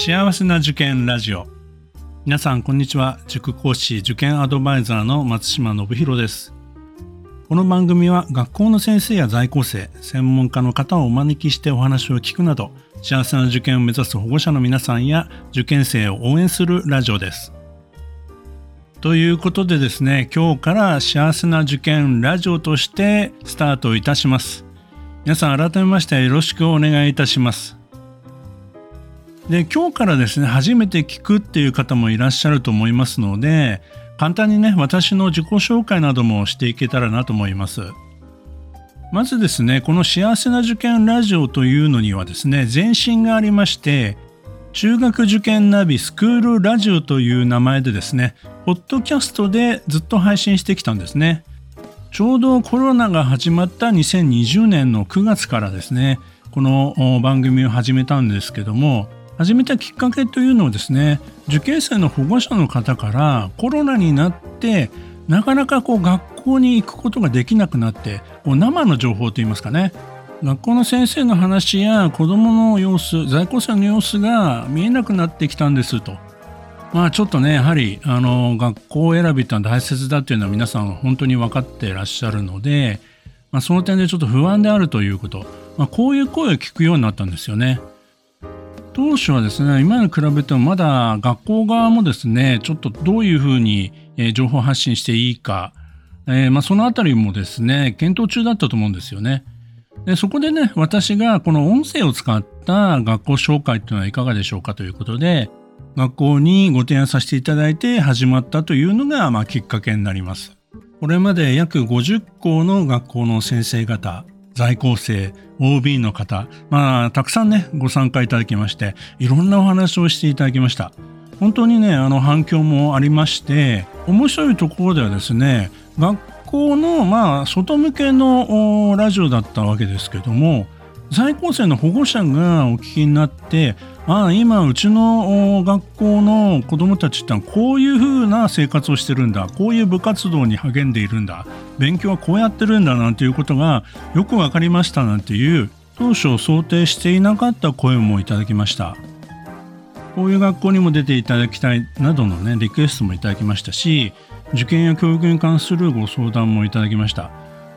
幸せな受験ラジオ。皆さんこんにちは。塾講師受験アドバイザーの松島信弘です。この番組は学校の先生や在校生専門家の方をお招きしてお話を聞くなど幸せな受験を目指す保護者の皆さんや受験生を応援するラジオです。ということでですね今日から幸せな受験ラジオとしてスタートいたします。皆さん改めましてよろしくお願いいたします。で今日からですね初めて聞くっていう方もいらっしゃると思いますので簡単にね私の自己紹介などもしていけたらなと思います。まずですねこの幸せな受験ラジオというのにはですね前身がありまして中学受験ナビスクールラジオという名前でですねポッドキャストでずっと配信してきたんですね。ちょうどコロナが始まった2020年の9月からですねこの番組を始めたんですけども始めたきっかけというのはですね受験生の保護者の方からコロナになってなかなかこう学校に行くことができなくなってこう生の情報といいますかね学校の先生の話や子どもの様子在校生の様子が見えなくなってきたんですとまあちょっとねやはりあの学校選びってのは大切だっていうのは皆さん本当に分かってらっしゃるので、まあ、その点でちょっと不安であるということ、まあ、こういう声を聞くようになったんですよね。当初はですね今に比べてもまだ学校側もですねちょっとどういうふうに情報発信していいか、えー、まあ、そのあたりもですね検討中だったと思うんですよね。でそこでね私がこの音声を使った学校紹介というのはいかがでしょうかということで学校にご提案させていただいて始まったというのが、まあ、きっかけになります。これまで約50校の学校の先生方在校生 OB の方、まあ、たくさんねご参加いただきましていろんなお話をしていただきました。本当にねあの反響もありまして面白いところではですね学校のまあ外向けのラジオだったわけですけども在校生の保護者がお聞きになってああ今うちの学校の子どもたちってのはこういうふうな生活をしてるんだ。こういう部活動に励んでいるんだ。勉強はこうやってるんだなんていうことがよく分かりましたなんていう当初想定していなかった声もいただきました。こういう学校にも出ていただきたいなどのねリクエストもいただきましたし受験や教育に関するご相談もいただきました。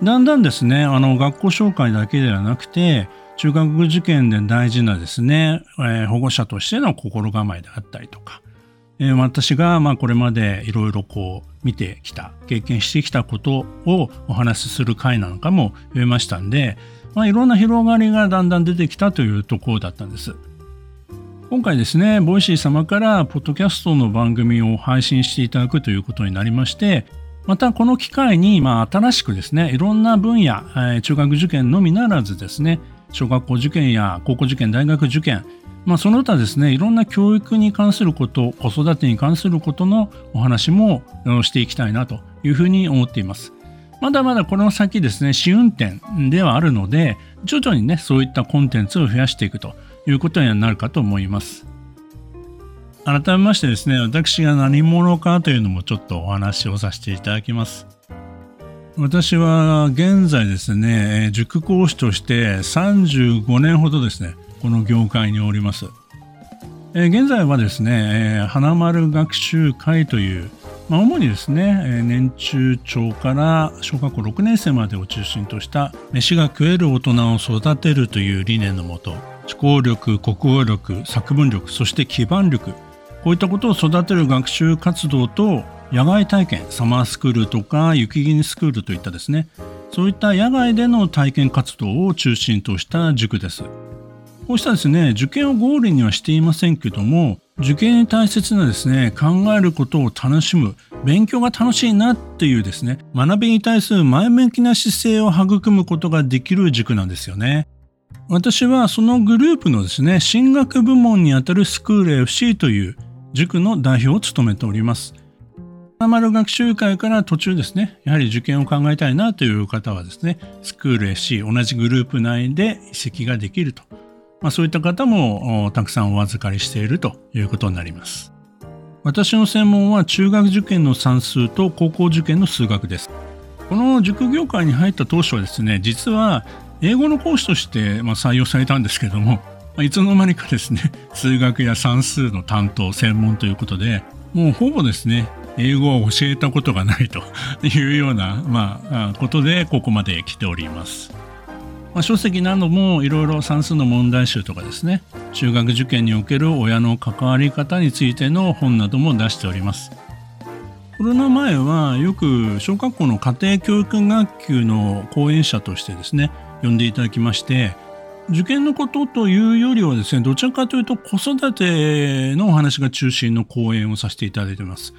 だんだんですねあの学校紹介だけではなくて中学受験で大事なですね、えー、保護者としての心構えであったりとか、えー、私がまあこれまでいろいろこう見てきた経験してきたことをお話しする回なんかも増えましたんで、まあ、いろんな広がりがだんだん出てきたというところだったんです。今回ですね、 Voicy 様からポッドキャストの番組を配信していただくということになりまして、またこの機会に、まあ、新しくですね、いろんな分野、えー、中学受験のみならずですね、小学校受験や高校受験、大学受験、まあ、その他ですね、いろんな教育に関すること、子育てに関することのお話もしていきたいなというふうに思っています。まだまだこの先ですね、試運転ではあるので、徐々にね、そういったコンテンツを増やしていくということになるかと思います。改めましてですね、私が何者かというのもちょっとお話をさせていただきます。私は現在ですね、塾講師として35年ほどですね、この業界におります。現在はですね、花丸学習会という、まあ、主にですね、年中長から小学校6年生までを中心とした飯が食える大人を育てるという理念のもと、思考力、国語力、作文力、そして基盤力、こういったことを育てる学習活動と野外体験サマースクールとか雪国スクールといったですねそういった野外での体験活動を中心とした塾です。こうしたですね受験をゴールにはしていませんけども受験に大切なですね考えることを楽しむ勉強が楽しいなっていうですね学びに対する前向きな姿勢を育むことができる塾なんですよね。私はそのグループのですね進学部門にあたるスクール FC という塾の代表を務めております丸学習会から途中ですね、やはり受験を考えたいなという方はですね、スクール SC、同じグループ内で移籍ができると。まあ、そういった方もたくさんお預かりしているということになります。私の専門は中学受験の算数と高校受験の数学です。この塾業界に入った当初はですね、実は英語の講師として採用されたんですけども、いつの間にかですね、数学や算数の担当、専門ということで、もうほぼですね、英語を教えたことがないと いうような、まあ、ことでここまで来ております。まあ、書籍などもいろいろ算数の問題集とかですね中学受験における親の関わり方についての本なども出しておりますコロナ前はよく小学校の家庭教育学級の講演者としてですね呼んでいただきまして受験のことというよりはですねどちらかというと子育てのお話が中心の講演をさせていただいてます。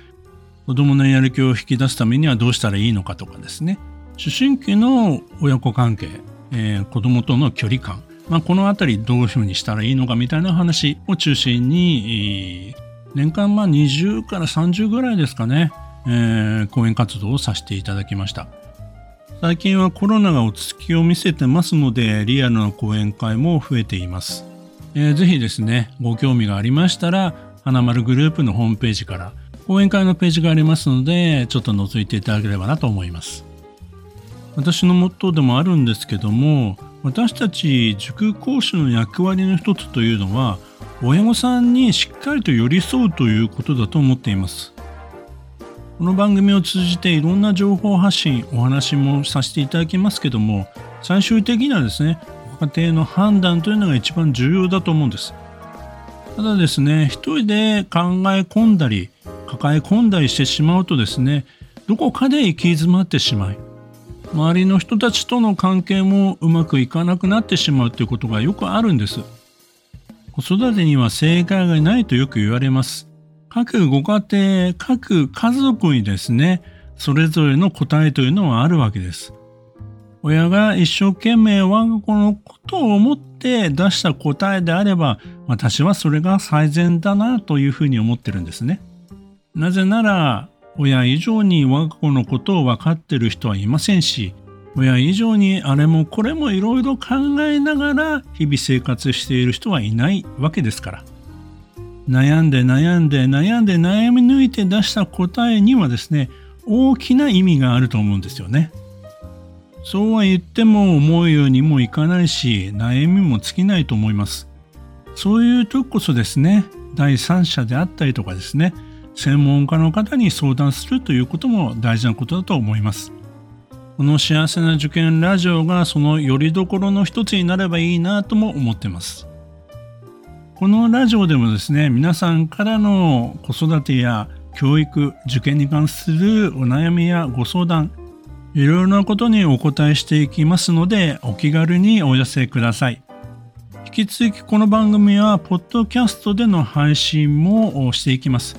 子供のやる気を引き出すためにはどうしたらいいのかとかですね。思春期の親子関係えー、子供との距離感、まあ、この辺りどういうふうにしたらいいのかみたいな話を中心に、年間まあ20から30ぐらいですかね、えー、講演活動をさせていただきました。最近はコロナが落ち着きを見せてますので、リアルな講演会も増えています。えー、ぜひですね、ご興味がありましたら、花丸グループのホームページから講演会のページがありますので、ちょっと覗いていただければなと思います。私のモットーでもあるんですけども私たち塾講師の役割の一つというのは親御さんにしっかりと寄り添うということだと思っていますこの番組を通じていろんな情報発信お話もさせていただきますけども最終的にはですねご家庭の判断というのが一番重要だと思うんですただですね一人で考え込んだり抱え込んだりしてしまうとですねどこかで行き詰まってしまい周りの人たちとの関係もうまくいかなくなってしまうということがよくあるんです。子育てには正解がないとよく言われます。各ご家庭、各家族にですね、それぞれの答えというのはあるわけです。親が一生懸命我が子のことを思って出した答えであれば、私はそれが最善だなというふうに思ってるんですね。なぜなら、親以上に我が子のことを分かってる人はいませんし親以上にあれもこれもいろいろ考えながら日々生活している人はいないわけですから悩んで悩んで悩んで悩み抜いて出した答えにはですね大きな意味があると思うんですよね。そうは言っても思うようにもいかないし悩みも尽きないと思います。そういう時こそですね第三者であったりとかですね専門家の方に相談するということも大事なことだと思います。この幸せな受験ラジオがその拠り所の一つになればいいなとも思ってます。このラジオでもですね、皆さんからの子育てや教育、受験に関するお悩みやご相談、いろいろなことにお答えしていきますので、お気軽にお寄せください。引き続きこの番組は、ポッドキャストでの配信もしていきます。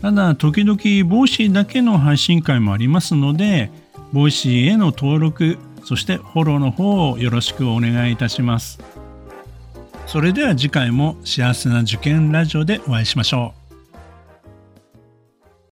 ただ、時々、 Voicy だけの配信回もありますので、 Voicy への登録、そしてフォローの方をよろしくお願いいたします。それでは次回も幸せな受験ラジオでお会いしましょう。